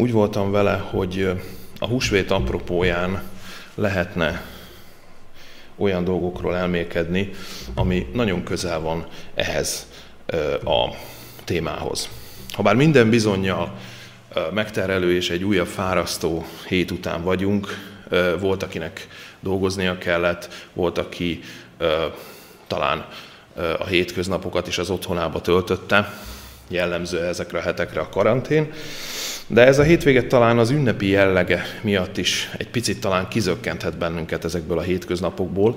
úgy voltam vele, hogy a húsvét apropóján lehetne olyan dolgokról elmélkedni, ami nagyon közel van ehhez a témához. Habár minden bizonyal megterelő és egy újabb fárasztó hét után vagyunk, volt, akinek dolgoznia kellett, volt, aki talán a hétköznapokat is az otthonába töltötte, jellemző ezekre a hetekre a karantén, de ez a hétvége talán az ünnepi jellege miatt is egy picit talán kizökkenthet bennünket ezekből a hétköznapokból,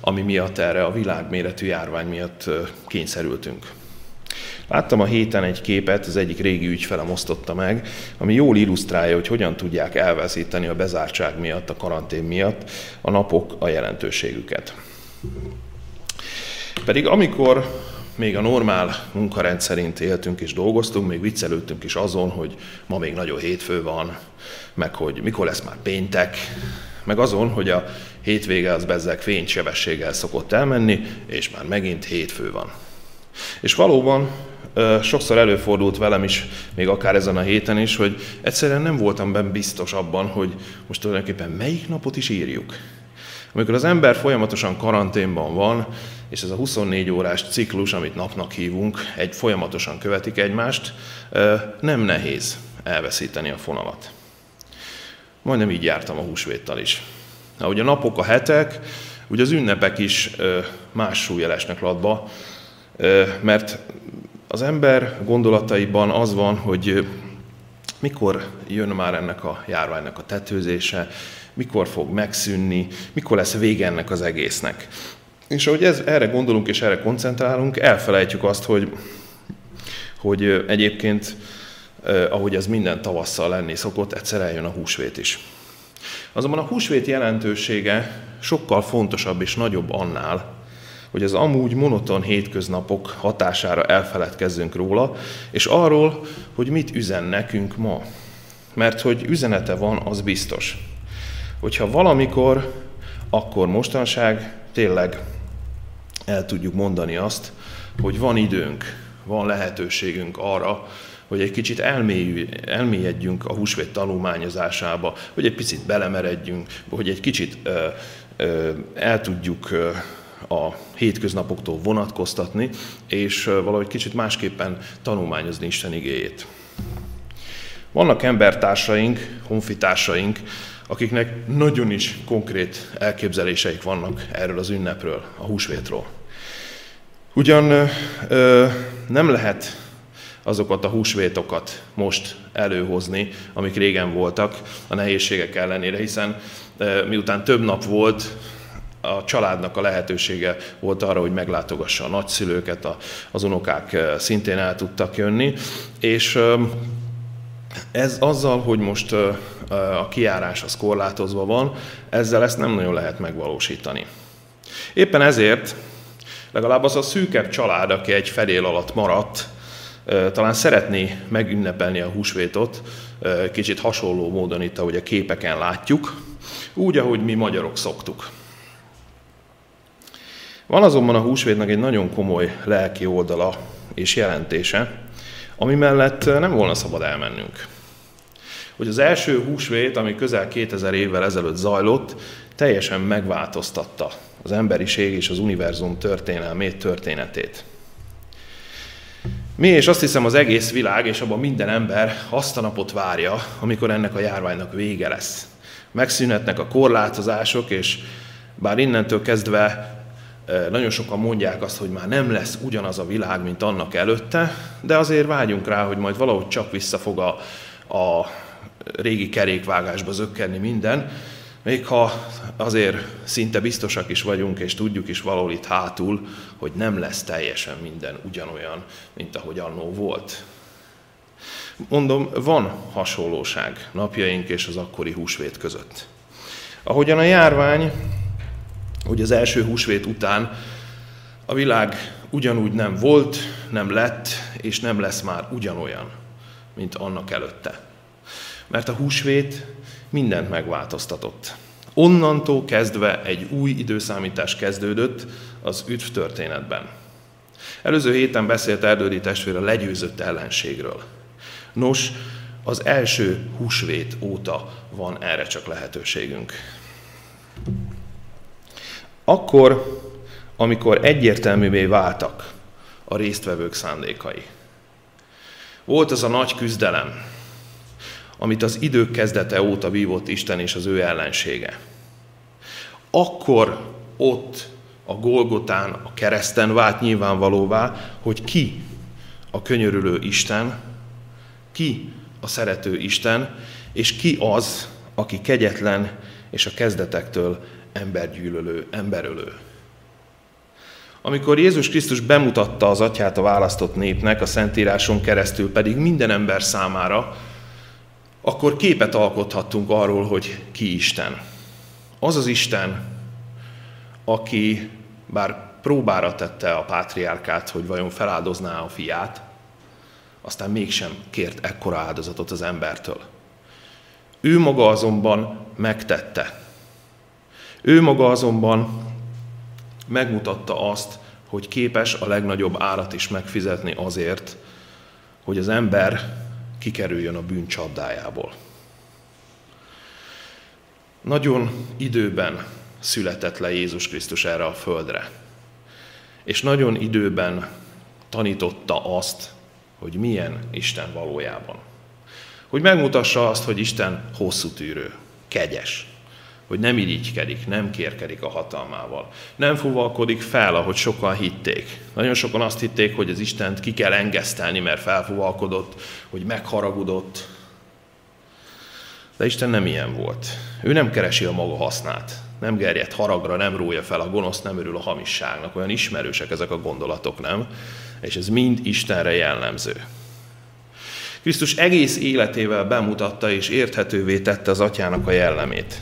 ami miatt erre a világméretű járvány miatt kényszerültünk. Láttam a héten egy képet, az egyik régi ügyfelem osztotta meg, ami jól illusztrálja, hogy hogyan tudják elveszíteni a bezártság miatt, a karantén miatt a napok a jelentőségüket. Pedig amikor még a normál munkarend szerint éltünk és dolgoztunk, még viccelődtünk is azon, hogy ma még nagyon hétfő van, meg hogy mikor lesz már péntek, meg azon, hogy a hétvége az bezzeg fénysebességgel szokott elmenni, és már megint hétfő van. És valóban sokszor előfordult velem is, még akár ezen a héten is, hogy egyszerűen nem voltam benne biztos abban, hogy most tulajdonképpen melyik napot is írjuk. Amikor az ember folyamatosan karanténban van, és ez a 24 órás ciklus, amit napnak hívunk, egy folyamatosan követik egymást, nem nehéz elveszíteni a fonalat. Majdnem így jártam a húsvéttal is. Ahogy a napok, a hetek, ugye az ünnepek is más súlyelesnek latba, mert az ember gondolataiban az van, hogy mikor jön már ennek a járványnak a tetőzése, mikor fog megszűnni, mikor lesz vége ennek az egésznek. És ahogy ez, erre gondolunk és erre koncentrálunk, elfelejtjük azt, hogy, hogy egyébként, ahogy ez minden tavasszal lenni szokott, egyszer eljön a húsvét is. Azonban a húsvét jelentősége sokkal fontosabb és nagyobb annál, hogy az amúgy monoton hétköznapok hatására elfeledkezzünk róla, és arról, hogy mit üzen nekünk ma. Mert hogy üzenete van, az biztos. Hogyha valamikor, akkor mostanság tényleg el tudjuk mondani azt, hogy van időnk, van lehetőségünk arra, hogy egy kicsit elmélyedjünk a húsvét tanulmányozásába, hogy egy picit belemeredjünk, hogy egy kicsit ö, ö, el tudjuk ö, a hétköznapoktól vonatkoztatni, és valahogy kicsit másképpen tanulmányozni Isten igéjét. Vannak embertársaink, honfitársaink, akiknek nagyon is konkrét elképzeléseik vannak erről az ünnepről, a húsvétról. Ugyan ö, nem lehet azokat a húsvétokat most előhozni, amik régen voltak a nehézségek ellenére, hiszen ö, miután több nap volt, a családnak a lehetősége volt arra, hogy meglátogassa a nagyszülőket, a, az unokák szintén el tudtak jönni, és ez azzal, hogy most a kiárás az korlátozva van, ezzel ezt nem nagyon lehet megvalósítani. Éppen ezért legalább az a szűkebb család, aki egy fedél alatt maradt, talán szeretné megünnepelni a húsvétot, kicsit hasonló módon itt, ahogy a képeken látjuk, úgy, ahogy mi magyarok szoktuk. Van azonban a húsvétnek egy nagyon komoly lelki oldala és jelentése, ami mellett nem volna szabad elmennünk. Hogy az első húsvét, ami közel 2000 évvel ezelőtt zajlott, teljesen megváltoztatta az emberiség és az univerzum történelmét, történetét. Mi és azt hiszem az egész világ, és abban minden ember azt a napot várja, amikor ennek a járványnak vége lesz. Megszűnhetnek a korlátozások, és bár innentől kezdve nagyon sokan mondják azt, hogy már nem lesz ugyanaz a világ, mint annak előtte, de azért vágyunk rá, hogy majd valahogy csak vissza fog a, a régi kerékvágásba zökkenni minden, még ha azért szinte biztosak is vagyunk, és tudjuk is valahol itt hátul, hogy nem lesz teljesen minden ugyanolyan, mint ahogy annó volt. Mondom, van hasonlóság napjaink és az akkori húsvét között. Ahogyan a járvány hogy az első húsvét után a világ ugyanúgy nem volt, nem lett, és nem lesz már ugyanolyan, mint annak előtte. Mert a húsvét mindent megváltoztatott. Onnantól kezdve egy új időszámítás kezdődött az üdv történetben. Előző héten beszélt Erdődi testvér a legyőzött ellenségről. Nos, az első húsvét óta van erre csak lehetőségünk. Akkor, amikor egyértelművé váltak a résztvevők szándékai. Volt az a nagy küzdelem, amit az idők kezdete óta vívott Isten és az ő ellensége. Akkor ott a Golgotán, a kereszten vált nyilvánvalóvá, hogy ki a könyörülő Isten, ki a szerető Isten, és ki az, aki kegyetlen és a kezdetektől embergyűlölő, emberölő. Amikor Jézus Krisztus bemutatta az atyát a választott népnek, a Szentíráson keresztül pedig minden ember számára, akkor képet alkothattunk arról, hogy ki Isten. Az az Isten, aki bár próbára tette a pátriárkát, hogy vajon feláldozná a fiát, aztán mégsem kért ekkora áldozatot az embertől. Ő maga azonban megtette. Ő maga azonban megmutatta azt, hogy képes a legnagyobb árat is megfizetni azért, hogy az ember kikerüljön a bűn csapdájából. Nagyon időben született le Jézus Krisztus erre a földre. És nagyon időben tanította azt, hogy milyen Isten valójában. Hogy megmutassa azt, hogy Isten hosszú tűrő, kegyes, hogy nem irigykedik, nem kérkedik a hatalmával. Nem fuvalkodik fel, ahogy sokan hitték. Nagyon sokan azt hitték, hogy az Istent ki kell engesztelni, mert felfuvalkodott, hogy megharagudott. De Isten nem ilyen volt. Ő nem keresi a maga hasznát. Nem gerjed haragra, nem rója fel a gonosz, nem örül a hamisságnak. Olyan ismerősek ezek a gondolatok, nem? És ez mind Istenre jellemző. Krisztus egész életével bemutatta és érthetővé tette az atyának a jellemét.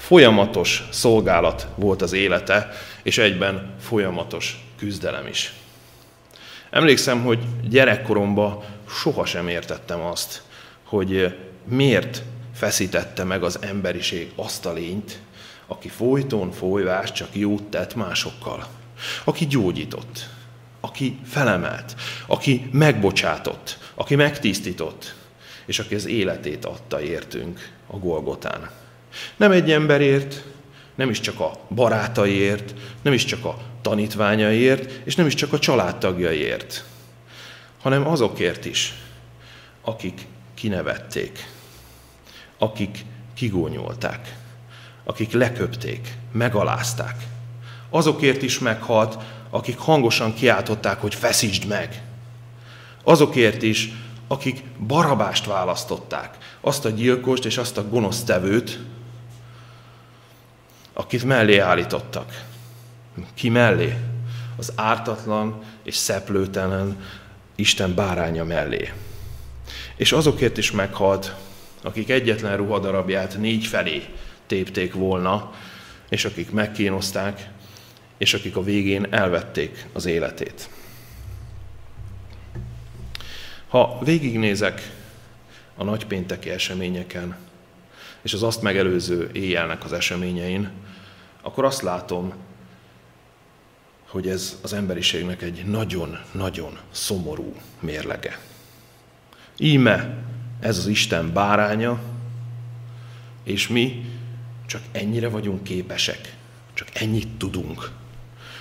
Folyamatos szolgálat volt az élete, és egyben folyamatos küzdelem is. Emlékszem, hogy gyerekkoromban sohasem értettem azt, hogy miért feszítette meg az emberiség azt a lényt, aki folyton folyvás csak jót tett másokkal, aki gyógyított, aki felemelt, aki megbocsátott, aki megtisztított, és aki az életét adta értünk a Golgotán. Nem egy emberért, nem is csak a barátaiért, nem is csak a tanítványaiért, és nem is csak a családtagjaiért, hanem azokért is, akik kinevették, akik kigónyolták, akik leköpték, megalázták. Azokért is meghalt, akik hangosan kiáltották, hogy feszítsd meg. Azokért is, akik barabást választották, azt a gyilkost és azt a gonosztevőt, akit mellé állítottak. Ki mellé? Az ártatlan és szeplőtelen Isten báránya mellé. És azokért is meghalt, akik egyetlen ruhadarabját négy felé tépték volna, és akik megkínozták, és akik a végén elvették az életét. Ha végignézek a nagypénteki eseményeken, és az azt megelőző éjjelnek az eseményein, akkor azt látom, hogy ez az emberiségnek egy nagyon-nagyon szomorú mérlege. Íme ez az Isten báránya, és mi csak ennyire vagyunk képesek, csak ennyit tudunk,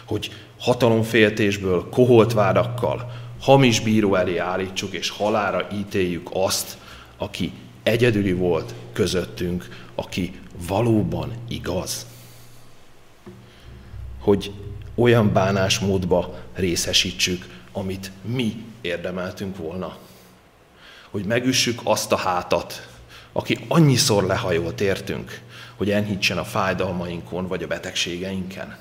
hogy hatalomféltésből, koholt vádakkal, hamis bíró elé állítsuk, és halára ítéljük azt, aki egyedüli volt közöttünk, aki valóban igaz. Hogy olyan bánásmódba részesítsük, amit mi érdemeltünk volna. Hogy megüssük azt a hátat, aki annyiszor lehajolt értünk, hogy enyhítsen a fájdalmainkon vagy a betegségeinken.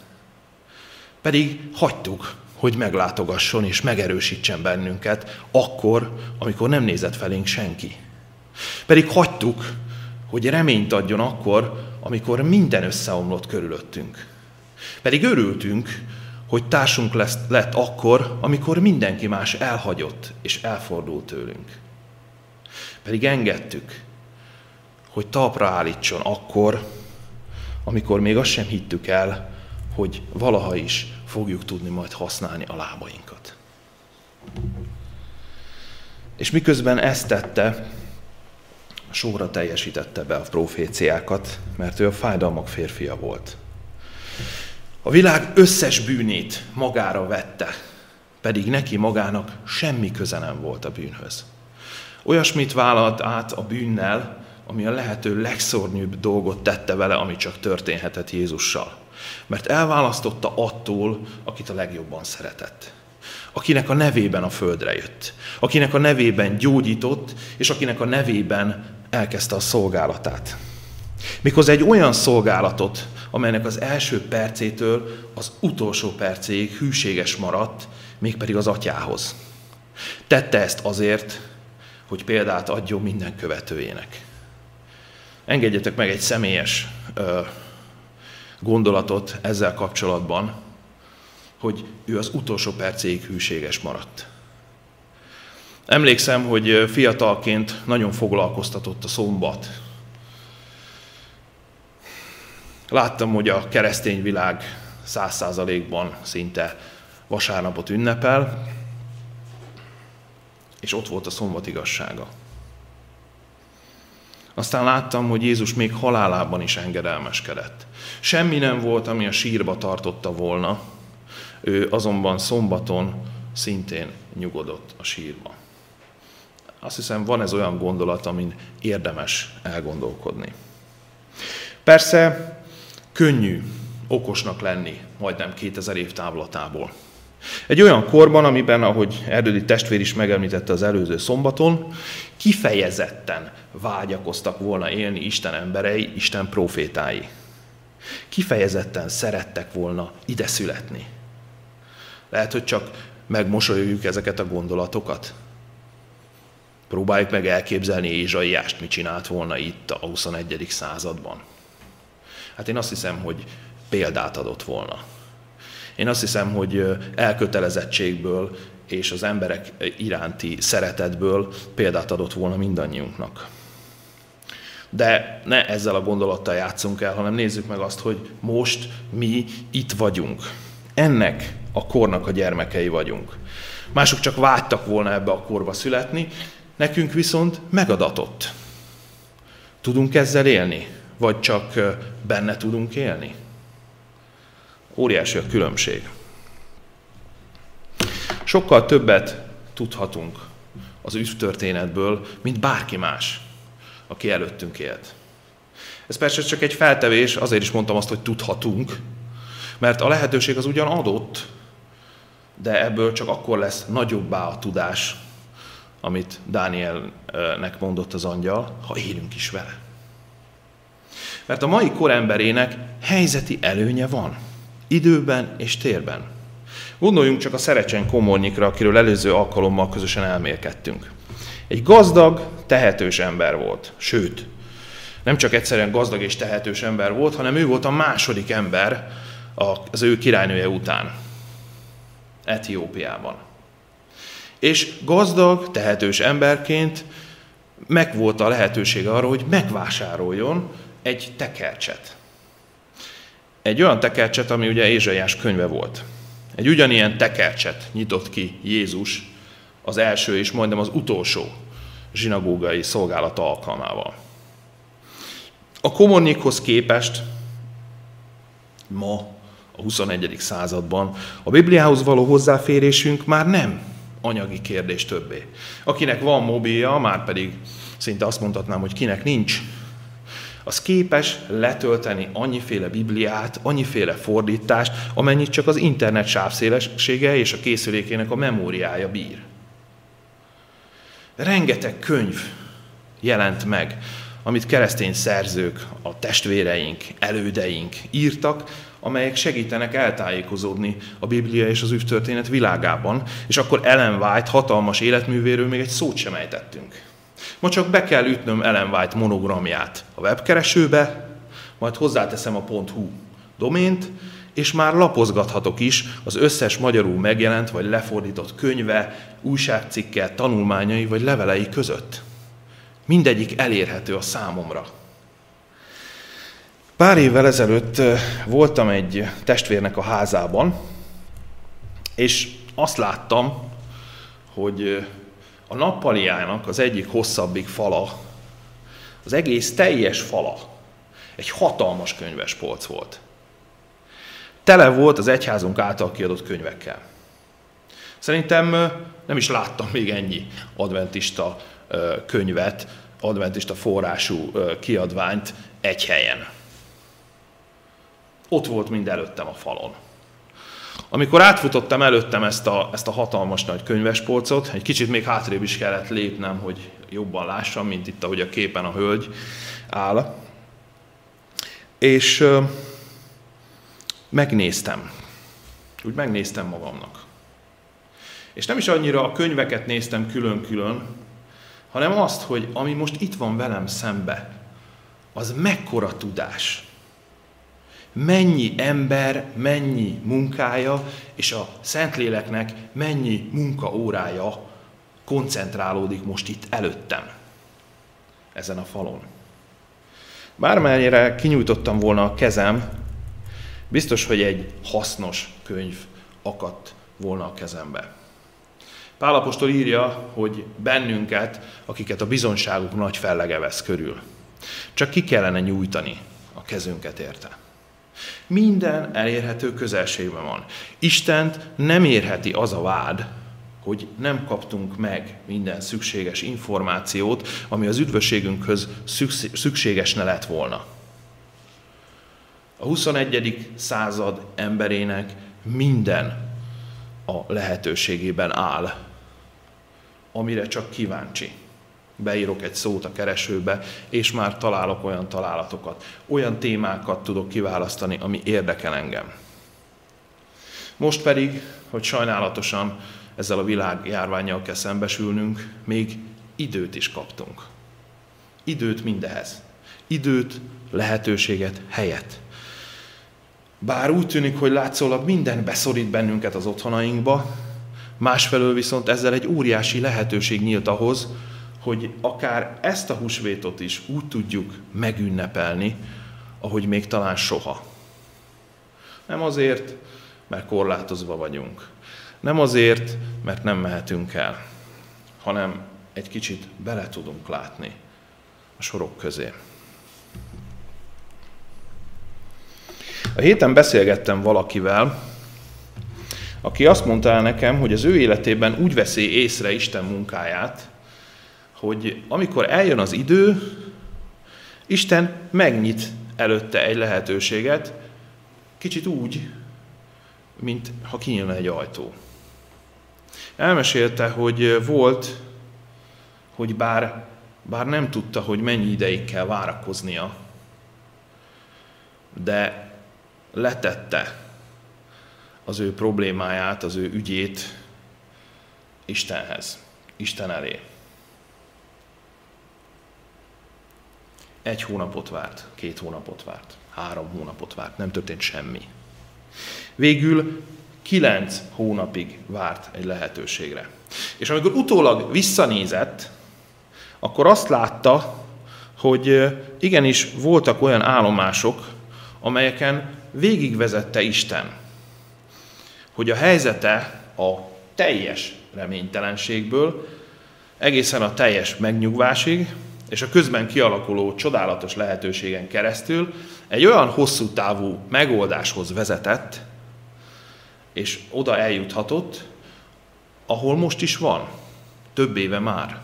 Pedig hagytuk, hogy meglátogasson és megerősítsen bennünket akkor, amikor nem nézett felénk senki. Pedig hagytuk, hogy reményt adjon akkor, amikor minden összeomlott körülöttünk. Pedig örültünk, hogy társunk lesz, lett akkor, amikor mindenki más elhagyott és elfordult tőlünk. Pedig engedtük, hogy talpra állítson akkor, amikor még azt sem hittük el, hogy valaha is fogjuk tudni majd használni a lábainkat. És miközben ezt tette, sorra teljesítette be a proféciákat, mert ő a fájdalmak férfia volt. A világ összes bűnét magára vette, pedig neki magának semmi köze nem volt a bűnhöz. Olyasmit vállalt át a bűnnel, ami a lehető legszornyűbb dolgot tette vele, ami csak történhetett Jézussal. Mert elválasztotta attól, akit a legjobban szeretett. Akinek a nevében a földre jött. Akinek a nevében gyógyított, és akinek a nevében elkezdte a szolgálatát. Mikor egy olyan szolgálatot, amelynek az első percétől az utolsó percéig hűséges maradt, mégpedig az atyához. Tette ezt azért, hogy példát adjon minden követőjének. Engedjetek meg egy személyes ö, gondolatot ezzel kapcsolatban, hogy ő az utolsó percéig hűséges maradt. Emlékszem, hogy fiatalként nagyon foglalkoztatott a szombat. Láttam, hogy a keresztény világ száz százalékban szinte vasárnapot ünnepel, és ott volt a szombat igazsága. Aztán láttam, hogy Jézus még halálában is engedelmeskedett. Semmi nem volt, ami a sírba tartotta volna, ő azonban szombaton szintén nyugodott a sírba. Azt hiszem, van ez olyan gondolat, amin érdemes elgondolkodni. Persze könnyű okosnak lenni majdnem 2000 év távlatából. Egy olyan korban, amiben, ahogy Erdődi testvér is megemlítette az előző szombaton, kifejezetten vágyakoztak volna élni Isten emberei, Isten profétái. Kifejezetten szerettek volna ide születni. Lehet, hogy csak megmosolyogjuk ezeket a gondolatokat. Próbáljuk meg elképzelni Ézsaiást, mit csinált volna itt a 21. században. Hát én azt hiszem, hogy példát adott volna. Én azt hiszem, hogy elkötelezettségből és az emberek iránti szeretetből példát adott volna mindannyiunknak. De ne ezzel a gondolattal játszunk el, hanem nézzük meg azt, hogy most mi itt vagyunk. Ennek a kornak a gyermekei vagyunk. Mások csak vágytak volna ebbe a korba születni, nekünk viszont megadatott. Tudunk ezzel élni? Vagy csak benne tudunk élni? Óriási a különbség. Sokkal többet tudhatunk az ügytörténetből, mint bárki más, aki előttünk élt. Ez persze csak egy feltevés, azért is mondtam azt, hogy tudhatunk, mert a lehetőség az ugyan adott, de ebből csak akkor lesz nagyobbá a tudás, amit Dánielnek mondott az angyal, ha élünk is vele. Mert a mai kor emberének helyzeti előnye van. Időben és térben. Gondoljunk csak a Szerecsen Komornyikra, akiről előző alkalommal közösen elmélkedtünk. Egy gazdag, tehetős ember volt. Sőt, nem csak egyszerűen gazdag és tehetős ember volt, hanem ő volt a második ember az ő királynője után. Etiópiában. És gazdag, tehetős emberként megvolt a lehetősége arra, hogy megvásároljon egy tekercset. Egy olyan tekercset, ami ugye Ézsaiás könyve volt. Egy ugyanilyen tekercset nyitott ki Jézus az első és majdnem az utolsó zsinagógai szolgálata alkalmával. A komornyikhoz képest ma, a 21. században a Bibliához való hozzáférésünk már nem anyagi kérdés többé. Akinek van mobilja, már pedig szinte azt mondhatnám, hogy kinek nincs, az képes letölteni annyiféle Bibliát, annyiféle fordítást, amennyit csak az internet sávszélessége és a készülékének a memóriája bír. Rengeteg könyv jelent meg, amit keresztény szerzők, a testvéreink, elődeink írtak, amelyek segítenek eltájékozódni a Biblia és az üvtörténet világában, és akkor Ellen White hatalmas életművéről még egy szót sem ejtettünk. Ma csak be kell ütnöm Ellen White monogramját a webkeresőbe, majd hozzáteszem a .hu domént, és már lapozgathatok is az összes magyarul megjelent vagy lefordított könyve, újságcikke, tanulmányai vagy levelei között. Mindegyik elérhető a számomra. Pár évvel ezelőtt voltam egy testvérnek a házában, és azt láttam, hogy a nappaliának az egyik hosszabbik fala az egész teljes fala egy hatalmas könyvespolc volt. Tele volt az egyházunk által kiadott könyvekkel. Szerintem nem is láttam még ennyi adventista könyvet, adventista forrású kiadványt egy helyen. Ott volt mind előttem a falon. Amikor átfutottam előttem ezt a, ezt a hatalmas nagy könyvespolcot, egy kicsit még hátrébb is kellett lépnem, hogy jobban lássam, mint itt, ahogy a képen a hölgy áll. És ö, megnéztem. Úgy megnéztem magamnak. És nem is annyira a könyveket néztem külön-külön, hanem azt, hogy ami most itt van velem szembe, az mekkora tudás. Mennyi ember, mennyi munkája, és a Szentléleknek mennyi munkaórája koncentrálódik most itt előttem, ezen a falon. Bármennyire kinyújtottam volna a kezem, biztos, hogy egy hasznos könyv akadt volna a kezembe. Pálapostól írja, hogy bennünket, akiket a bizonságuk nagy fellege vesz körül. Csak ki kellene nyújtani a kezünket érte. Minden elérhető közelségben van. Istent nem érheti az a vád, hogy nem kaptunk meg minden szükséges információt, ami az üdvösségünkhöz szükséges ne lett volna. A 21. század emberének minden a lehetőségében áll, amire csak kíváncsi. Beírok egy szót a keresőbe, és már találok olyan találatokat, olyan témákat tudok kiválasztani, ami érdekel engem. Most pedig, hogy sajnálatosan ezzel a világjárványjal kell szembesülnünk, még időt is kaptunk. Időt mindehez. Időt, lehetőséget, helyet. Bár úgy tűnik, hogy látszólag minden beszorít bennünket az otthonainkba, másfelől viszont ezzel egy óriási lehetőség nyílt ahhoz, hogy akár ezt a húsvétot is úgy tudjuk megünnepelni, ahogy még talán soha. Nem azért, mert korlátozva vagyunk. Nem azért, mert nem mehetünk el, hanem egy kicsit bele tudunk látni a sorok közé. A héten beszélgettem valakivel, aki azt mondta el nekem, hogy az ő életében úgy veszi észre Isten munkáját, hogy amikor eljön az idő, Isten megnyit előtte egy lehetőséget, kicsit úgy, mint ha kinyílna egy ajtó. Elmesélte, hogy volt, hogy bár, bár nem tudta, hogy mennyi ideig kell várakoznia, de letette az ő problémáját, az ő ügyét Istenhez, Isten elé. Egy hónapot várt, két hónapot várt, három hónapot várt, nem történt semmi. Végül kilenc hónapig várt egy lehetőségre. És amikor utólag visszanézett, akkor azt látta, hogy igenis voltak olyan állomások, amelyeken végigvezette Isten, hogy a helyzete a teljes reménytelenségből egészen a teljes megnyugvásig, és a közben kialakuló csodálatos lehetőségen keresztül egy olyan hosszú távú megoldáshoz vezetett, és oda eljuthatott, ahol most is van, több éve már.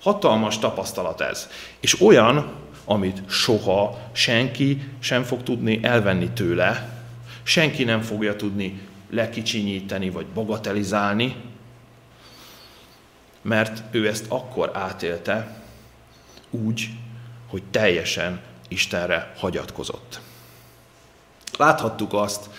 Hatalmas tapasztalat ez. És olyan, amit soha senki sem fog tudni elvenni tőle, senki nem fogja tudni lekicsinyíteni vagy bagatelizálni, mert ő ezt akkor átélte úgy, hogy teljesen Istenre hagyatkozott. Láthattuk azt,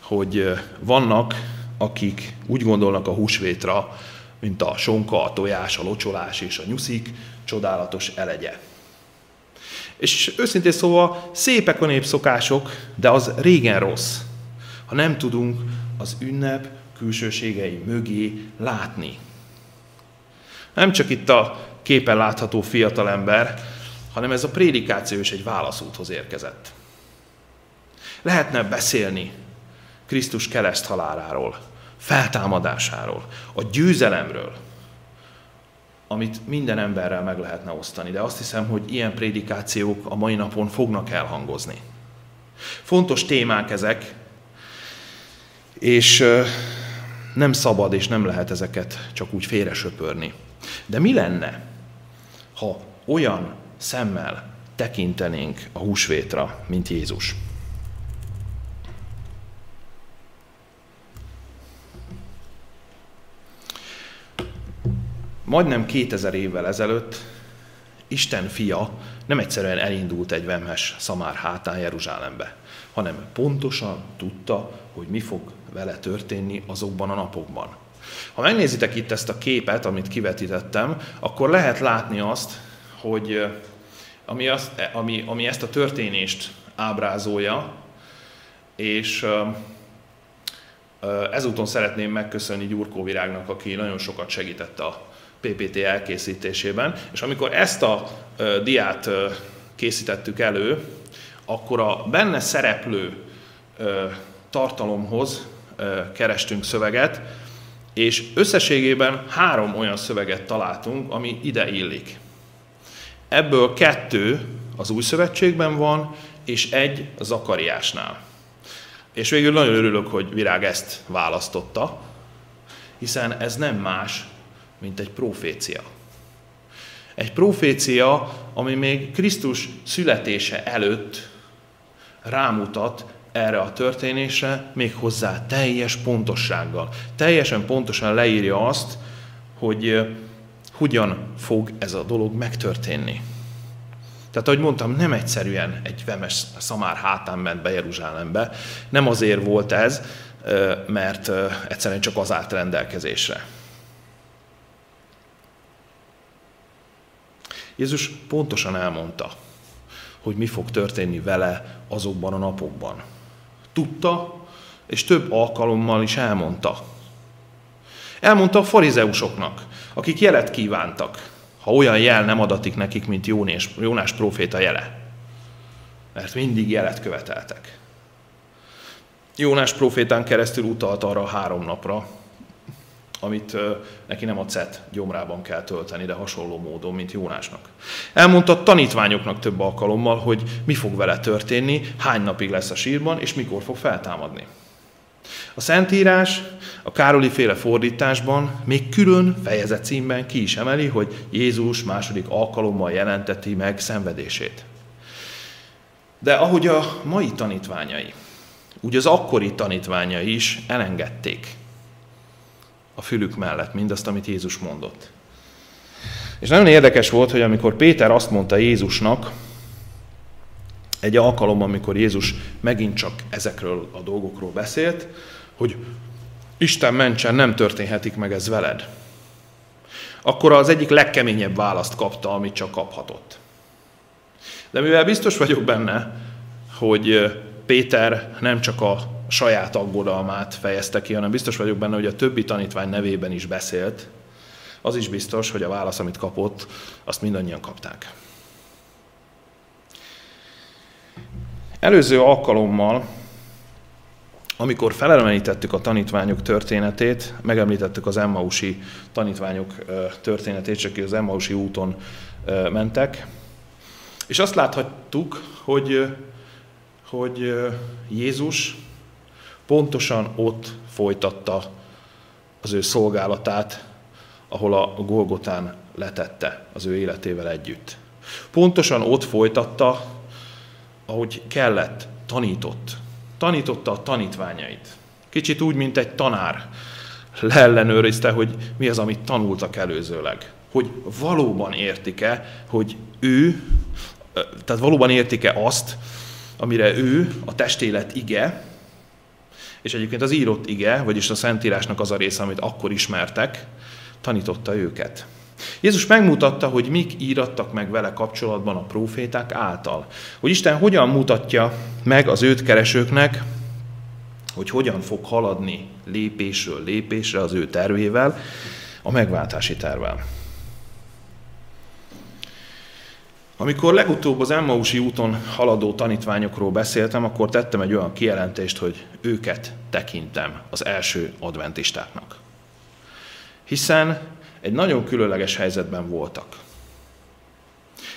hogy vannak, akik úgy gondolnak a húsvétra, mint a sonka, a tojás, a locsolás és a nyuszik csodálatos elegye. És őszintén szóval szépek a népszokások, de az régen rossz, ha nem tudunk az ünnep külsőségei mögé látni. Nem csak itt a képen látható fiatalember, hanem ez a prédikáció is egy válaszúthoz érkezett. Lehetne beszélni Krisztus kereszt haláláról, feltámadásáról, a győzelemről, amit minden emberrel meg lehetne osztani, de azt hiszem, hogy ilyen prédikációk a mai napon fognak elhangozni. Fontos témák ezek, és nem szabad és nem lehet ezeket csak úgy félre söpörni. De mi lenne, ha olyan szemmel tekintenénk a húsvétra, mint Jézus? Majdnem 2000 évvel ezelőtt Isten fia nem egyszerűen elindult egy vemhes szamár hátán Jeruzsálembe, hanem pontosan tudta, hogy mi fog vele történni azokban a napokban. Ha megnézitek itt ezt a képet, amit kivetítettem, akkor lehet látni azt, hogy ami, azt, ami, ami ezt a történést ábrázolja, és ezúton szeretném megköszönni Gyurkó Virágnak, aki nagyon sokat segített a PPT elkészítésében, és amikor ezt a diát készítettük elő, akkor a benne szereplő tartalomhoz kerestünk szöveget, és összességében három olyan szöveget találtunk, ami ide illik. Ebből kettő az új szövetségben van, és egy Zakariásnál. És végül nagyon örülök, hogy Virág ezt választotta, hiszen ez nem más, mint egy profécia. Egy profécia, ami még Krisztus születése előtt rámutat erre a történésre, még hozzá teljes pontossággal. Teljesen pontosan leírja azt, hogy hogyan fog ez a dolog megtörténni. Tehát, ahogy mondtam, nem egyszerűen egy vemes szamár hátán ment be Jeruzsálembe. Nem azért volt ez, mert egyszerűen csak az állt rendelkezésre. Jézus pontosan elmondta, hogy mi fog történni vele azokban a napokban. Tudta, és több alkalommal is elmondta. Elmondta a farizeusoknak, akik jelet kívántak, ha olyan jel nem adatik nekik, mint Jónás, Jónás próféta jele. Mert mindig jelet követeltek. Jónás profétán keresztül utalt arra a három napra, amit neki nem a cet gyomrában kell tölteni, de hasonló módon, mint Jónásnak. Elmondta a tanítványoknak több alkalommal, hogy mi fog vele történni, hány napig lesz a sírban, és mikor fog feltámadni. A Szentírás a Károli féle fordításban még külön fejezet címben ki is emeli, hogy Jézus második alkalommal jelenteti meg szenvedését. De ahogy a mai tanítványai, úgy az akkori tanítványai is elengedték a fülük mellett mindazt, amit Jézus mondott. És nagyon érdekes volt, hogy amikor Péter azt mondta Jézusnak, egy alkalom, amikor Jézus megint csak ezekről a dolgokról beszélt, hogy Isten mentsen, nem történhetik meg ez veled. Akkor az egyik legkeményebb választ kapta, amit csak kaphatott. De mivel biztos vagyok benne, hogy Péter nem csak a saját aggodalmát fejezte ki, hanem biztos vagyok benne, hogy a többi tanítvány nevében is beszélt, az is biztos, hogy a válasz, amit kapott, azt mindannyian kapták. Előző alkalommal, amikor felelemenítettük a tanítványok történetét, megemlítettük az Emmausi tanítványok történetét, csak az Emmausi úton mentek, és azt láthattuk, hogy, hogy Jézus pontosan ott folytatta az ő szolgálatát, ahol a Golgotán letette az ő életével együtt. Pontosan ott folytatta, ahogy kellett, tanított. Tanította a tanítványait. Kicsit úgy, mint egy tanár leellenőrizte, hogy mi az, amit tanultak előzőleg. Hogy valóban értik-e, hogy ő, tehát valóban értik-e azt, amire ő, a testélet ige, és egyébként az írott ige, vagyis a Szentírásnak az a része, amit akkor ismertek, tanította őket. Jézus megmutatta, hogy mik írattak meg vele kapcsolatban a proféták által. Hogy Isten hogyan mutatja meg az őt keresőknek, hogy hogyan fog haladni lépésről lépésre az ő tervével, a megváltási tervvel. Amikor legutóbb az Emmausi úton haladó tanítványokról beszéltem, akkor tettem egy olyan kijelentést, hogy őket tekintem az első adventistáknak. Hiszen egy nagyon különleges helyzetben voltak.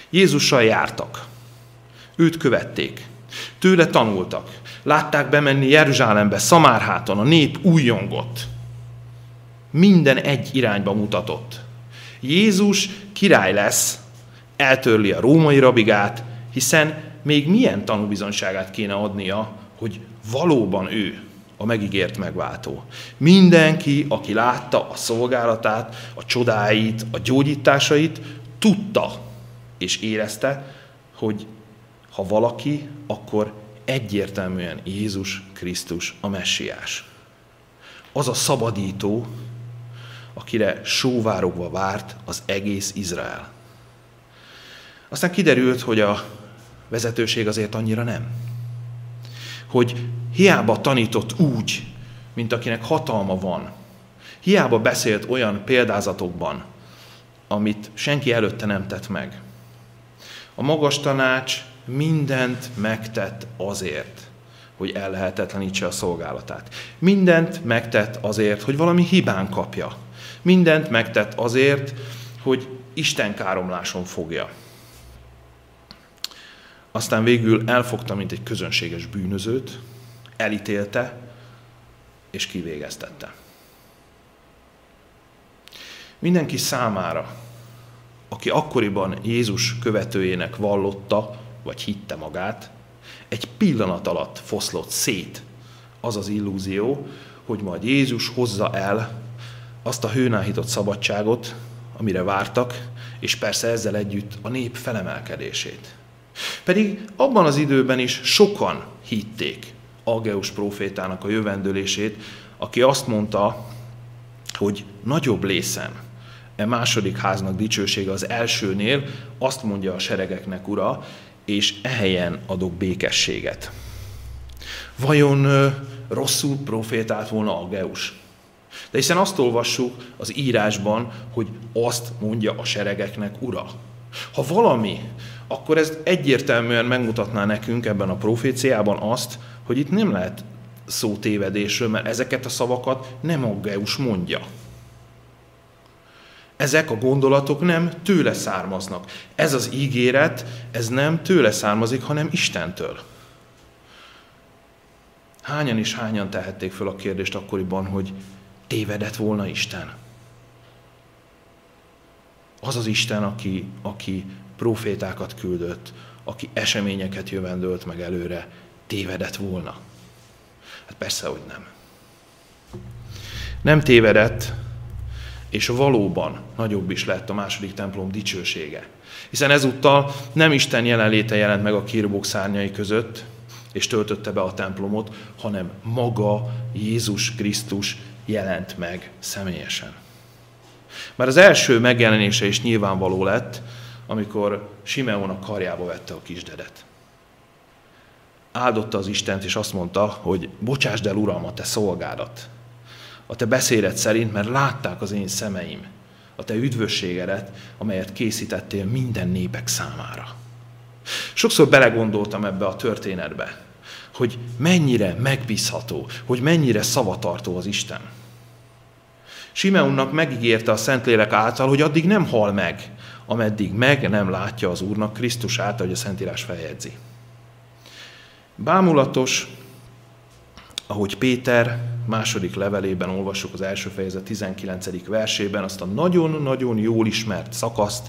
Jézussal jártak, őt követték, tőle tanultak, látták bemenni Jeruzsálembe, Szamárháton, a nép újjongott. Minden egy irányba mutatott. Jézus király lesz, eltörli a római rabigát, hiszen még milyen tanúbizonyságát kéne adnia, hogy valóban ő a megígért megváltó. Mindenki, aki látta a szolgálatát, a csodáit, a gyógyításait, tudta és érezte, hogy ha valaki, akkor egyértelműen Jézus Krisztus a messiás. Az a szabadító, akire sóvárogva várt az egész Izrael. Aztán kiderült, hogy a vezetőség azért annyira nem. Hogy hiába tanított úgy, mint akinek hatalma van. Hiába beszélt olyan példázatokban, amit senki előtte nem tett meg. A magas tanács mindent megtett azért, hogy ellehetetlenítse a szolgálatát. Mindent megtett azért, hogy valami hibán kapja. Mindent megtett azért, hogy Isten káromláson fogja. Aztán végül elfogta, mint egy közönséges bűnözőt, elítélte és kivégeztette. Mindenki számára, aki akkoriban Jézus követőjének vallotta, vagy hitte magát, egy pillanat alatt foszlott szét az az illúzió, hogy majd Jézus hozza el azt a hőnáhított szabadságot, amire vártak, és persze ezzel együtt a nép felemelkedését. Pedig abban az időben is sokan hitték Ageus profétának a jövendőlését, aki azt mondta, hogy nagyobb lészen e második háznak dicsősége az elsőnél, azt mondja a seregeknek ura, és ehelyen adok békességet. Vajon rosszul profétált volna Ageus? De hiszen azt olvassuk az írásban, hogy azt mondja a seregeknek ura. Ha valami, akkor ez egyértelműen megmutatná nekünk ebben a proféciában azt, hogy itt nem lehet szó tévedésről, mert ezeket a szavakat nem Aggeus mondja. Ezek a gondolatok nem tőle származnak. Ez az ígéret, ez nem tőle származik, hanem Istentől. Hányan is hányan tehették föl a kérdést akkoriban, hogy tévedett volna Isten? Az az Isten, aki, aki profétákat küldött, aki eseményeket jövendölt meg előre, tévedett volna? Hát persze, hogy nem. Nem tévedett, és valóban nagyobb is lett a második templom dicsősége. Hiszen ezúttal nem Isten jelenléte jelent meg a kírubok szárnyai között, és töltötte be a templomot, hanem maga Jézus Krisztus jelent meg személyesen. Már az első megjelenése is nyilvánvaló lett, amikor Simeon a karjába vette a kisdedet. Áldotta az Istent, és azt mondta, hogy bocsásd el, Uram, a te szolgádat. A te beszédet szerint, mert látták az én szemeim a te üdvösségedet, amelyet készítettél minden népek számára. Sokszor belegondoltam ebbe a történetbe, hogy mennyire megbízható, hogy mennyire szavatartó az Isten. Simeonnak megígérte a Szentlélek által, hogy addig nem hal meg, ameddig meg nem látja az Úrnak által, hogy a Szentírás feljegyzi. Bámulatos, ahogy Péter második levelében olvassuk az első fejezet 19. versében, azt a nagyon-nagyon jól ismert szakaszt,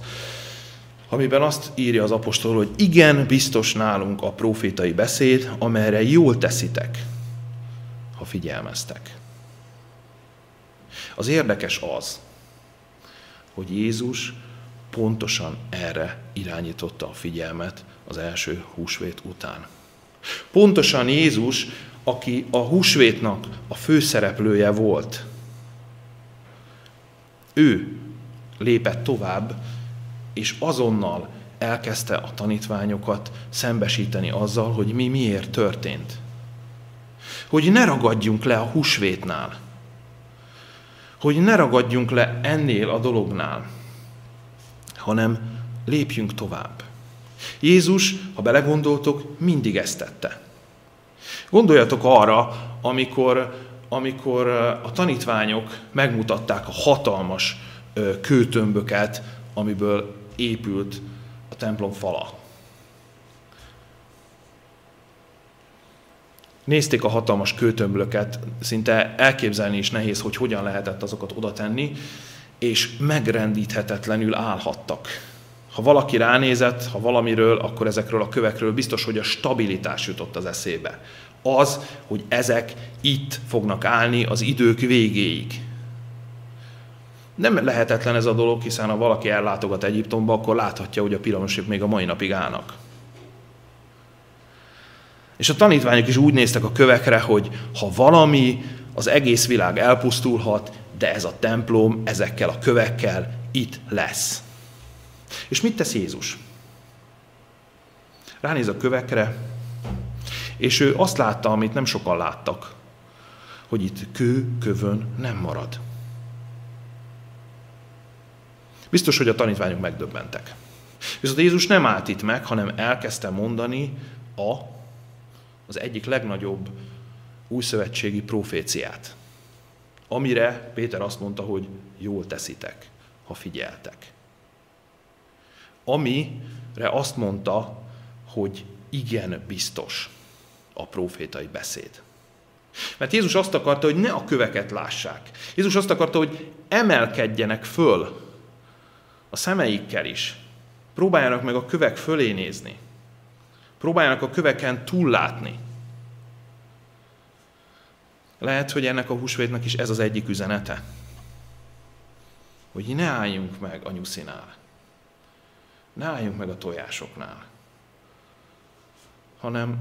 amiben azt írja az apostol, hogy igen, biztos nálunk a profétai beszéd, amelyre jól teszitek, ha figyelmeztek. Az érdekes az, hogy Jézus pontosan erre irányította a figyelmet az első húsvét után. Pontosan Jézus, aki a húsvétnak a főszereplője volt, ő lépett tovább, és azonnal elkezdte a tanítványokat szembesíteni azzal, hogy mi miért történt. Hogy ne ragadjunk le a húsvétnál. Hogy ne ragadjunk le ennél a dolognál hanem lépjünk tovább. Jézus, ha belegondoltok, mindig ezt tette. Gondoljatok arra, amikor, amikor a tanítványok megmutatták a hatalmas kőtömböket, amiből épült a templom fala. Nézték a hatalmas kőtömblöket, szinte elképzelni is nehéz, hogy hogyan lehetett azokat oda tenni, és megrendíthetetlenül állhattak. Ha valaki ránézett, ha valamiről, akkor ezekről a kövekről biztos, hogy a stabilitás jutott az eszébe. Az, hogy ezek itt fognak állni az idők végéig. Nem lehetetlen ez a dolog, hiszen ha valaki ellátogat Egyiptomba, akkor láthatja, hogy a piramisok még a mai napig állnak. És a tanítványok is úgy néztek a kövekre, hogy ha valami, az egész világ elpusztulhat, de ez a templom ezekkel a kövekkel itt lesz. És mit tesz Jézus? Ránéz a kövekre, és ő azt látta, amit nem sokan láttak, hogy itt kő kövön nem marad. Biztos, hogy a tanítványok megdöbbentek. Viszont Jézus nem állt itt meg, hanem elkezdte mondani a, az egyik legnagyobb újszövetségi proféciát. Amire Péter azt mondta, hogy jól teszitek, ha figyeltek. Amire azt mondta, hogy igen biztos a profétai beszéd. Mert Jézus azt akarta, hogy ne a köveket lássák. Jézus azt akarta, hogy emelkedjenek föl a szemeikkel is. Próbáljanak meg a kövek fölé nézni. Próbáljanak a köveken túllátni. Lehet, hogy ennek a húsvétnek is ez az egyik üzenete. Hogy ne álljunk meg a nyuszinál. Ne álljunk meg a tojásoknál. Hanem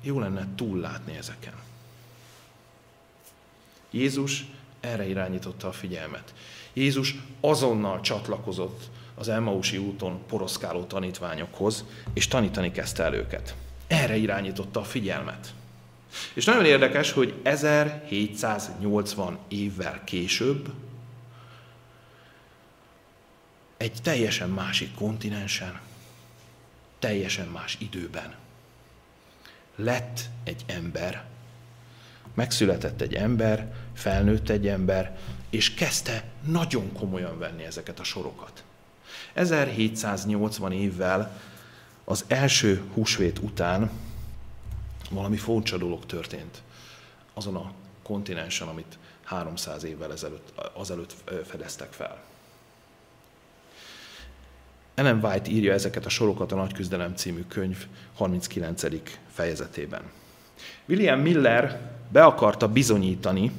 jó lenne túllátni ezeken. Jézus erre irányította a figyelmet. Jézus azonnal csatlakozott az Emmausi úton poroszkáló tanítványokhoz, és tanítani kezdte el őket. Erre irányította a figyelmet. És nagyon érdekes, hogy 1780 évvel később egy teljesen másik kontinensen, teljesen más időben lett egy ember, megszületett egy ember, felnőtt egy ember, és kezdte nagyon komolyan venni ezeket a sorokat. 1780 évvel az első húsvét után valami furcsa dolog történt azon a kontinensen, amit 300 évvel ezelőtt, azelőtt fedeztek fel. Ellen White írja ezeket a sorokat a Nagy Küzdelem című könyv 39. fejezetében. William Miller be akarta bizonyítani,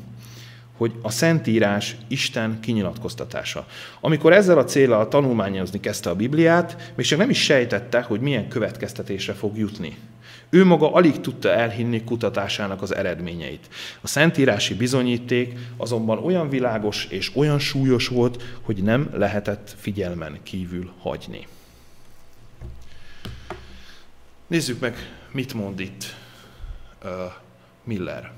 hogy a Szentírás Isten kinyilatkoztatása. Amikor ezzel a célral tanulmányozni kezdte a Bibliát, még csak nem is sejtette, hogy milyen következtetésre fog jutni. Ő maga alig tudta elhinni kutatásának az eredményeit. A szentírási bizonyíték azonban olyan világos és olyan súlyos volt, hogy nem lehetett figyelmen kívül hagyni. Nézzük meg, mit mond itt uh, Miller.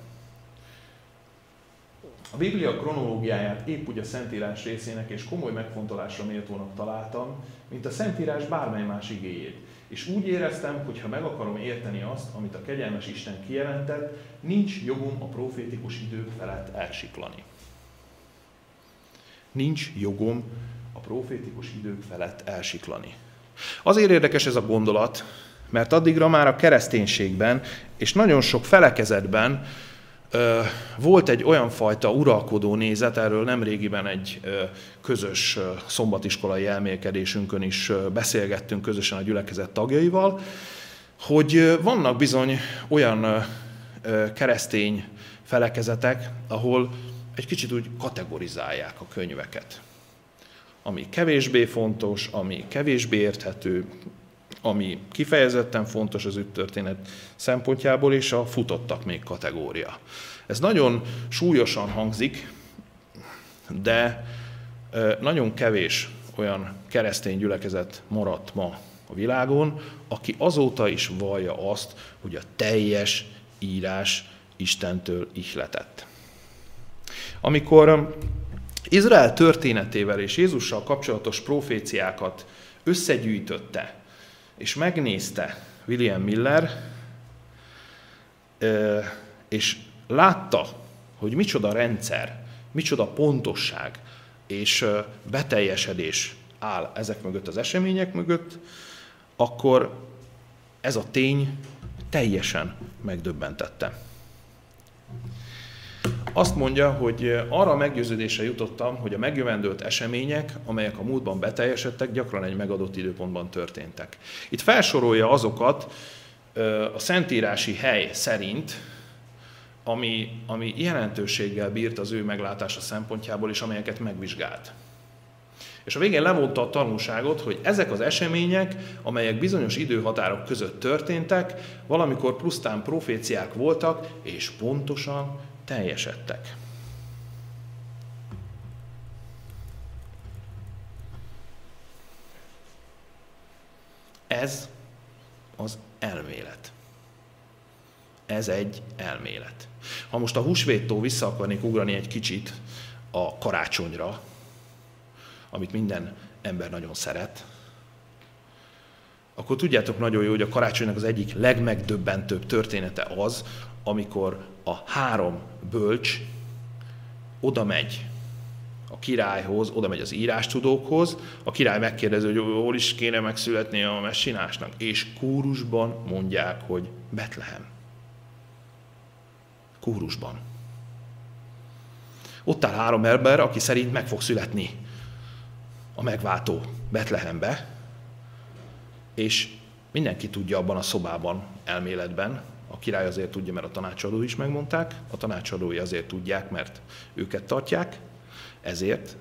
A Biblia kronológiáját épp úgy a Szentírás részének és komoly megfontolásra méltónak találtam, mint a Szentírás bármely más igéjét. És úgy éreztem, hogy ha meg akarom érteni azt, amit a kegyelmes Isten kijelentett, nincs jogom a profétikus idők felett elsiklani. Nincs jogom a profétikus idők felett elsiklani. Azért érdekes ez a gondolat, mert addigra már a kereszténységben és nagyon sok felekezetben volt egy olyan fajta uralkodó nézet, erről nem régiben egy közös szombatiskolai elmélkedésünkön is beszélgettünk közösen a gyülekezet tagjaival, hogy vannak bizony olyan keresztény felekezetek, ahol egy kicsit úgy kategorizálják a könyveket. Ami kevésbé fontos, ami kevésbé érthető, ami kifejezetten fontos az történet szempontjából, és a futottak még kategória. Ez nagyon súlyosan hangzik, de nagyon kevés olyan keresztény gyülekezet maradt ma a világon, aki azóta is vallja azt, hogy a teljes írás Istentől ihletett. Amikor Izrael történetével és Jézussal kapcsolatos proféciákat összegyűjtötte, és megnézte William Miller, és látta, hogy micsoda rendszer, micsoda pontosság és beteljesedés áll ezek mögött az események mögött, akkor ez a tény teljesen megdöbbentette. Azt mondja, hogy arra a meggyőződésre jutottam, hogy a megjövendőlt események, amelyek a múltban beteljesedtek, gyakran egy megadott időpontban történtek. Itt felsorolja azokat a szentírási hely szerint, ami, ami jelentőséggel bírt az ő meglátása szempontjából, és amelyeket megvizsgált. És a végén levonta a tanulságot, hogy ezek az események, amelyek bizonyos időhatárok között történtek, valamikor plusztán proféciák voltak, és pontosan teljesedtek. Ez az elmélet. Ez egy elmélet. Ha most a húsvéttól vissza akarnék ugrani egy kicsit a karácsonyra, amit minden ember nagyon szeret, akkor tudjátok nagyon jó, hogy a karácsonynak az egyik legmegdöbbentőbb története az, amikor a három bölcs oda megy a királyhoz, oda megy az írástudókhoz, a király megkérdezi, hogy hol is kéne megszületni a messinásnak, és kórusban mondják, hogy Betlehem. Kórusban. Ott áll három ember, aki szerint meg fog születni a megváltó Betlehembe, és mindenki tudja abban a szobában, elméletben, a király azért tudja, mert a tanácsadó is megmondták, a tanácsadói azért tudják, mert őket tartják, ezért.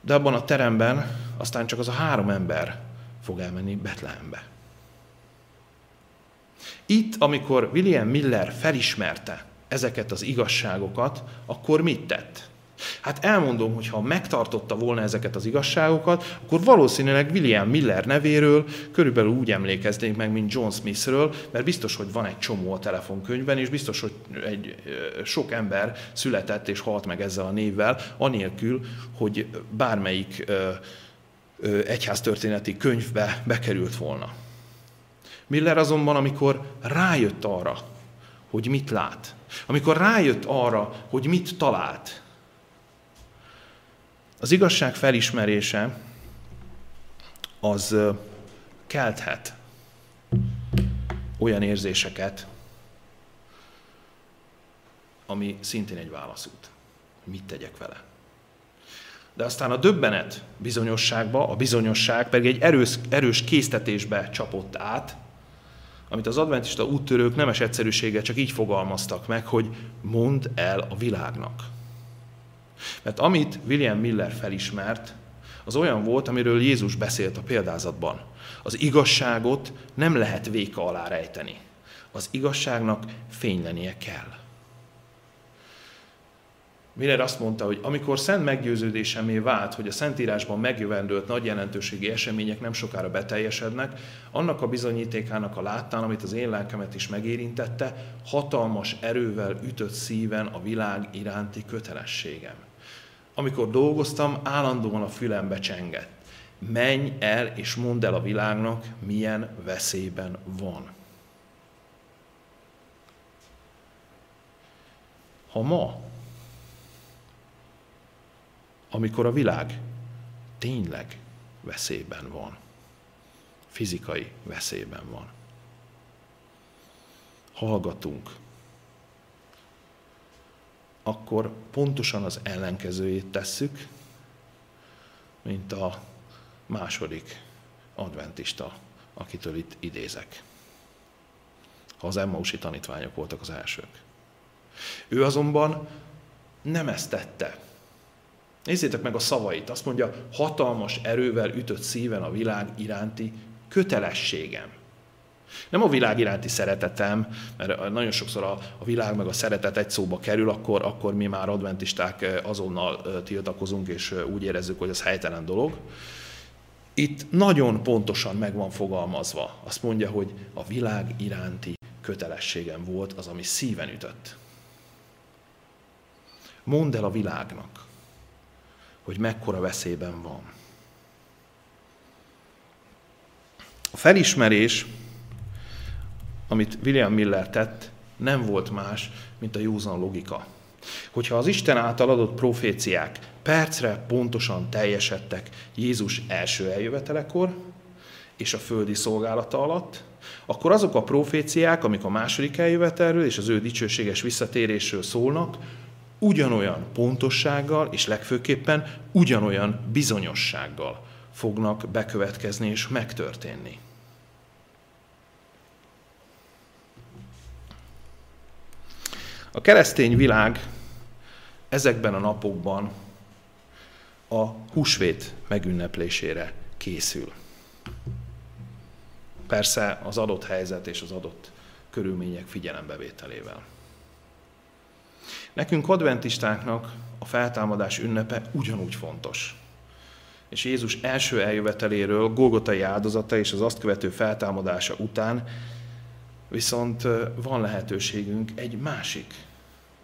De abban a teremben aztán csak az a három ember fog elmenni Betlehembe. Itt, amikor William Miller felismerte ezeket az igazságokat, akkor mit tett? Hát elmondom, hogy ha megtartotta volna ezeket az igazságokat, akkor valószínűleg William Miller nevéről körülbelül úgy emlékeznénk meg, mint John Smithről, mert biztos, hogy van egy csomó a telefonkönyvben, és biztos, hogy egy, sok ember született és halt meg ezzel a névvel, anélkül, hogy bármelyik egyháztörténeti könyvbe bekerült volna. Miller azonban, amikor rájött arra, hogy mit lát, amikor rájött arra, hogy mit talált, az igazság felismerése az kelthet olyan érzéseket, ami szintén egy válaszút. Mit tegyek vele? De aztán a döbbenet bizonyosságba, a bizonyosság pedig egy erős, erős késztetésbe csapott át, amit az adventista úttörők nemes egyszerűséggel csak így fogalmaztak meg, hogy mondd el a világnak. Mert amit William Miller felismert, az olyan volt, amiről Jézus beszélt a példázatban. Az igazságot nem lehet véka alá rejteni. Az igazságnak fénylenie kell. Miller azt mondta, hogy amikor szent meggyőződésemé vált, hogy a Szentírásban megjövendőlt nagy jelentőségi események nem sokára beteljesednek, annak a bizonyítékának a láttán, amit az én lelkemet is megérintette, hatalmas erővel ütött szíven a világ iránti kötelességem amikor dolgoztam, állandóan a fülembe csengett. Menj el és mondd el a világnak, milyen veszélyben van. Ha ma, amikor a világ tényleg veszélyben van, fizikai veszélyben van, hallgatunk akkor pontosan az ellenkezőjét tesszük, mint a második adventista, akitől itt idézek. Ha az Emmausi tanítványok voltak az elsők. Ő azonban nem ezt tette. Nézzétek meg a szavait. Azt mondja, hatalmas erővel ütött szíven a világ iránti kötelességem. Nem a világ iránti szeretetem, mert nagyon sokszor a, a világ meg a szeretet egy szóba kerül, akkor, akkor mi már adventisták azonnal tiltakozunk, és úgy érezzük, hogy ez helytelen dolog. Itt nagyon pontosan meg van fogalmazva. Azt mondja, hogy a világ iránti kötelességem volt az, ami szíven ütött. Mondd el a világnak, hogy mekkora veszélyben van. A felismerés amit William Miller tett, nem volt más, mint a józan logika. Hogyha az Isten által adott proféciák percre pontosan teljesedtek Jézus első eljövetelekor és a földi szolgálata alatt, akkor azok a proféciák, amik a második eljövetelről és az ő dicsőséges visszatérésről szólnak, ugyanolyan pontossággal és legfőképpen ugyanolyan bizonyossággal fognak bekövetkezni és megtörténni. A keresztény világ ezekben a napokban a húsvét megünneplésére készül. Persze az adott helyzet és az adott körülmények figyelembevételével. Nekünk adventistáknak a feltámadás ünnepe ugyanúgy fontos. És Jézus első eljöveteléről, Golgotai áldozata és az azt követő feltámadása után viszont van lehetőségünk egy másik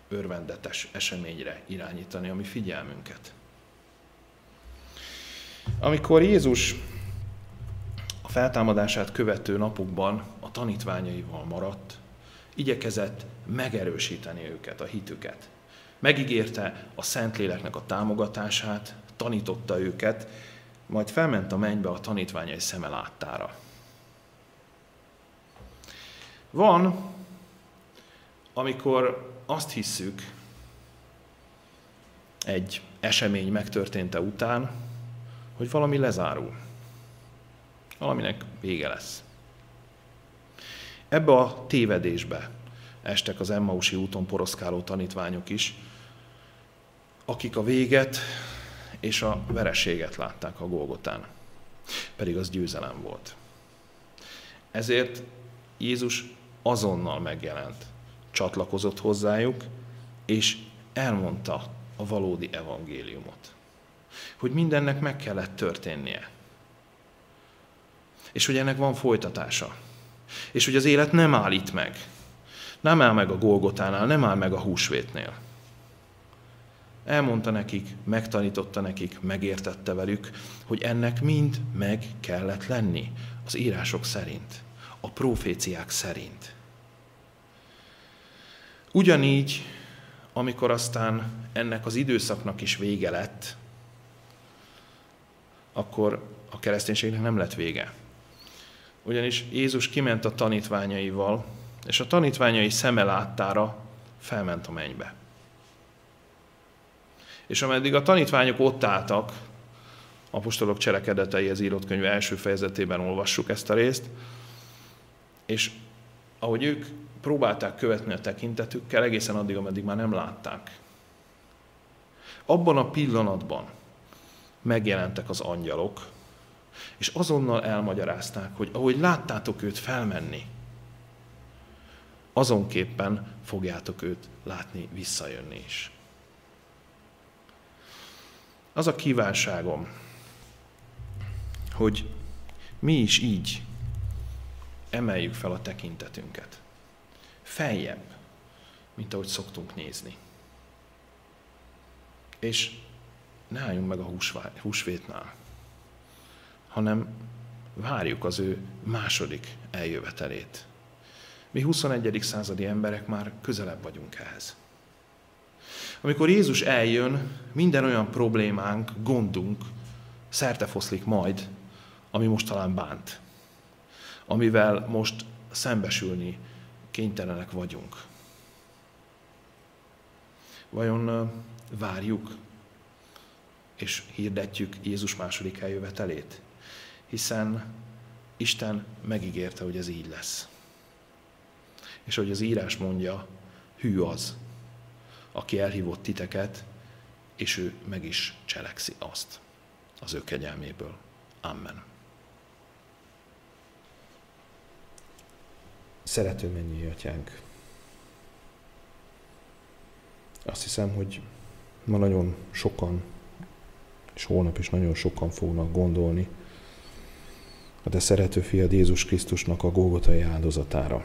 örvendetes eseményre irányítani a mi figyelmünket. Amikor Jézus a feltámadását követő napokban a tanítványaival maradt, igyekezett megerősíteni őket, a hitüket. Megígérte a Szentléleknek a támogatását, tanította őket, majd felment a mennybe a tanítványai szeme láttára. Van, amikor azt hisszük egy esemény megtörténte után, hogy valami lezárul. Valaminek vége lesz. Ebbe a tévedésbe estek az Emmausi úton poroszkáló tanítványok is, akik a véget és a vereséget látták a Golgotán. Pedig az győzelem volt. Ezért Jézus azonnal megjelent, csatlakozott hozzájuk, és elmondta a valódi evangéliumot. Hogy mindennek meg kellett történnie. És hogy ennek van folytatása. És hogy az élet nem áll itt meg. Nem áll meg a Golgotánál, nem áll meg a húsvétnél. Elmondta nekik, megtanította nekik, megértette velük, hogy ennek mind meg kellett lenni az írások szerint, a proféciák szerint. Ugyanígy, amikor aztán ennek az időszaknak is vége lett, akkor a kereszténységnek nem lett vége. Ugyanis Jézus kiment a tanítványaival, és a tanítványai szeme láttára felment a mennybe. És ameddig a tanítványok ott álltak, apostolok cselekedeteihez írott könyv első fejezetében olvassuk ezt a részt, és ahogy ők próbálták követni a tekintetükkel egészen addig, ameddig már nem látták. Abban a pillanatban megjelentek az angyalok, és azonnal elmagyarázták, hogy ahogy láttátok őt felmenni, azonképpen fogjátok őt látni visszajönni is. Az a kívánságom, hogy mi is így emeljük fel a tekintetünket. Feljebb, mint ahogy szoktunk nézni. És ne álljunk meg a húsvétnál, hanem várjuk az ő második eljövetelét. Mi 21. századi emberek már közelebb vagyunk ehhez. Amikor Jézus eljön, minden olyan problémánk, gondunk szertefoszlik majd, ami most talán bánt. Amivel most szembesülni kénytelenek vagyunk. Vajon várjuk és hirdetjük Jézus második eljövetelét? Hiszen Isten megígérte, hogy ez így lesz. És hogy az írás mondja, hű az, aki elhívott titeket, és ő meg is cselekszi azt az ő kegyelméből. Amen. Szerető mennyi atyánk. Azt hiszem, hogy ma nagyon sokan, és holnap is nagyon sokan fognak gondolni a te szerető fiad Jézus Krisztusnak a Golgotai áldozatára.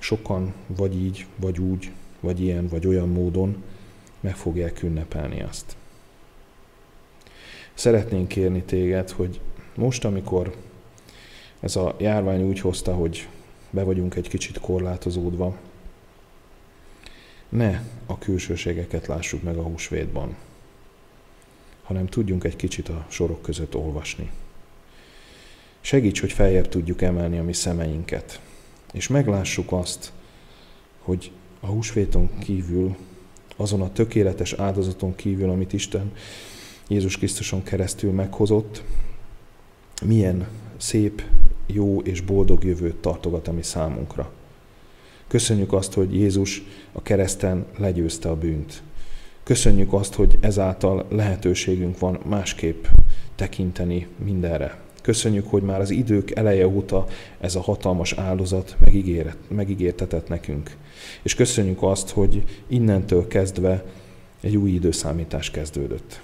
Sokan vagy így, vagy úgy, vagy ilyen, vagy olyan módon meg fogják ünnepelni azt. Szeretnénk kérni téged, hogy most, amikor ez a járvány úgy hozta, hogy be vagyunk egy kicsit korlátozódva, ne a külsőségeket lássuk meg a húsvétban, hanem tudjunk egy kicsit a sorok között olvasni. Segíts, hogy feljebb tudjuk emelni a mi szemeinket, és meglássuk azt, hogy a húsvéton kívül, azon a tökéletes áldozaton kívül, amit Isten Jézus Krisztuson keresztül meghozott, milyen szép, jó és boldog jövőt tartogat a mi számunkra. Köszönjük azt, hogy Jézus a kereszten legyőzte a bűnt. Köszönjük azt, hogy ezáltal lehetőségünk van másképp tekinteni mindenre. Köszönjük, hogy már az idők eleje óta ez a hatalmas áldozat megígértetett nekünk. És köszönjük azt, hogy innentől kezdve egy új időszámítás kezdődött.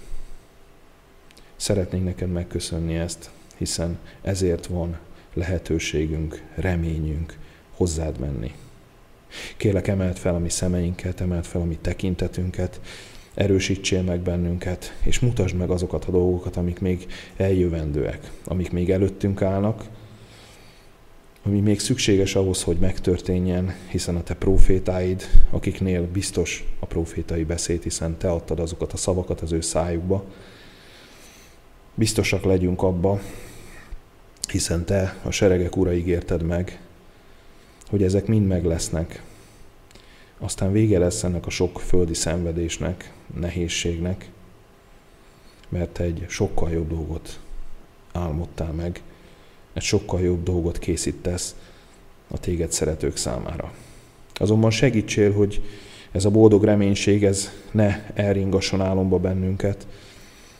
Szeretnénk neked megköszönni ezt, hiszen ezért van lehetőségünk, reményünk hozzád menni. Kélek, emelt fel a mi szemeinket, emelt fel a mi tekintetünket, erősítsél meg bennünket, és mutasd meg azokat a dolgokat, amik még eljövendőek, amik még előttünk állnak, ami még szükséges ahhoz, hogy megtörténjen, hiszen a te profétáid, akiknél biztos a profétai beszéd, hiszen te adtad azokat a szavakat az ő szájukba, biztosak legyünk abba, hiszen te a seregek ura ígérted meg, hogy ezek mind meg lesznek. Aztán vége lesz ennek a sok földi szenvedésnek, nehézségnek, mert egy sokkal jobb dolgot álmodtál meg, egy sokkal jobb dolgot készítesz a téged szeretők számára. Azonban segítsél, hogy ez a boldog reménység, ez ne elringasson álomba bennünket,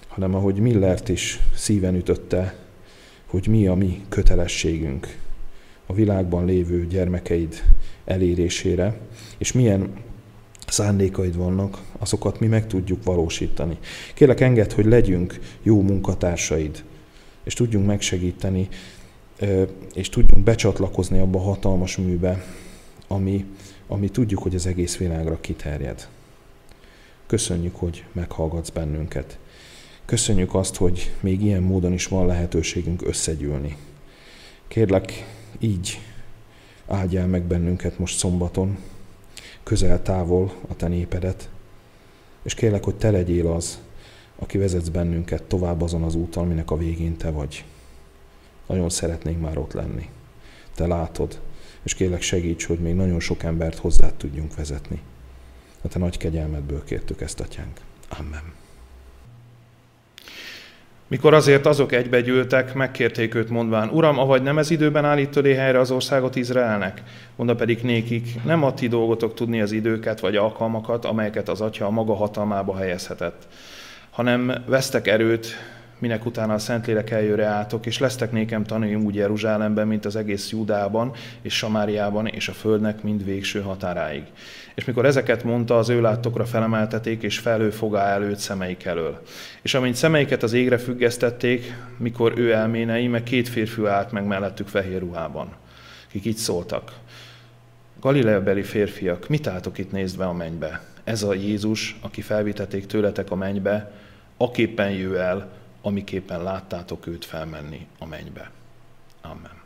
hanem ahogy Millert is szíven ütötte, hogy mi a mi kötelességünk a világban lévő gyermekeid elérésére, és milyen szándékaid vannak, azokat mi meg tudjuk valósítani. Kérlek, enged, hogy legyünk jó munkatársaid, és tudjunk megsegíteni, és tudjunk becsatlakozni abba a hatalmas műbe, ami, ami tudjuk, hogy az egész világra kiterjed. Köszönjük, hogy meghallgatsz bennünket. Köszönjük azt, hogy még ilyen módon is van lehetőségünk összegyűlni. Kérlek, így áldjál meg bennünket most szombaton, közel-távol a te népedet, és kérlek, hogy te legyél az, aki vezetsz bennünket tovább azon az úton, aminek a végén te vagy. Nagyon szeretnénk már ott lenni. Te látod, és kérlek segíts, hogy még nagyon sok embert hozzá tudjunk vezetni. A te nagy kegyelmedből kértük ezt, atyánk. Amen. Mikor azért azok egybegyűltek, megkérték őt mondván, Uram, avagy nem ez időben állítod helyre az országot Izraelnek? Mondta pedig nékik, nem a ti dolgotok tudni az időket vagy alkalmakat, amelyeket az atya a maga hatalmába helyezhetett, hanem vesztek erőt, minek utána a Szentlélek eljöre álltok, és lesztek nékem tanúim úgy Jeruzsálemben, mint az egész Judában és Samáriában, és a földnek mind végső határáig. És mikor ezeket mondta, az ő láttokra felemelteték, és felő fogá előtt szemeik elől. És amint szemeiket az égre függesztették, mikor ő elménei, meg két férfi állt meg mellettük fehér ruhában, akik így szóltak. Galileabeli férfiak, mit álltok itt nézve a mennybe? Ez a Jézus, aki felvitették tőletek a mennybe, aképpen jő el, amiképpen láttátok őt felmenni a mennybe. Amen.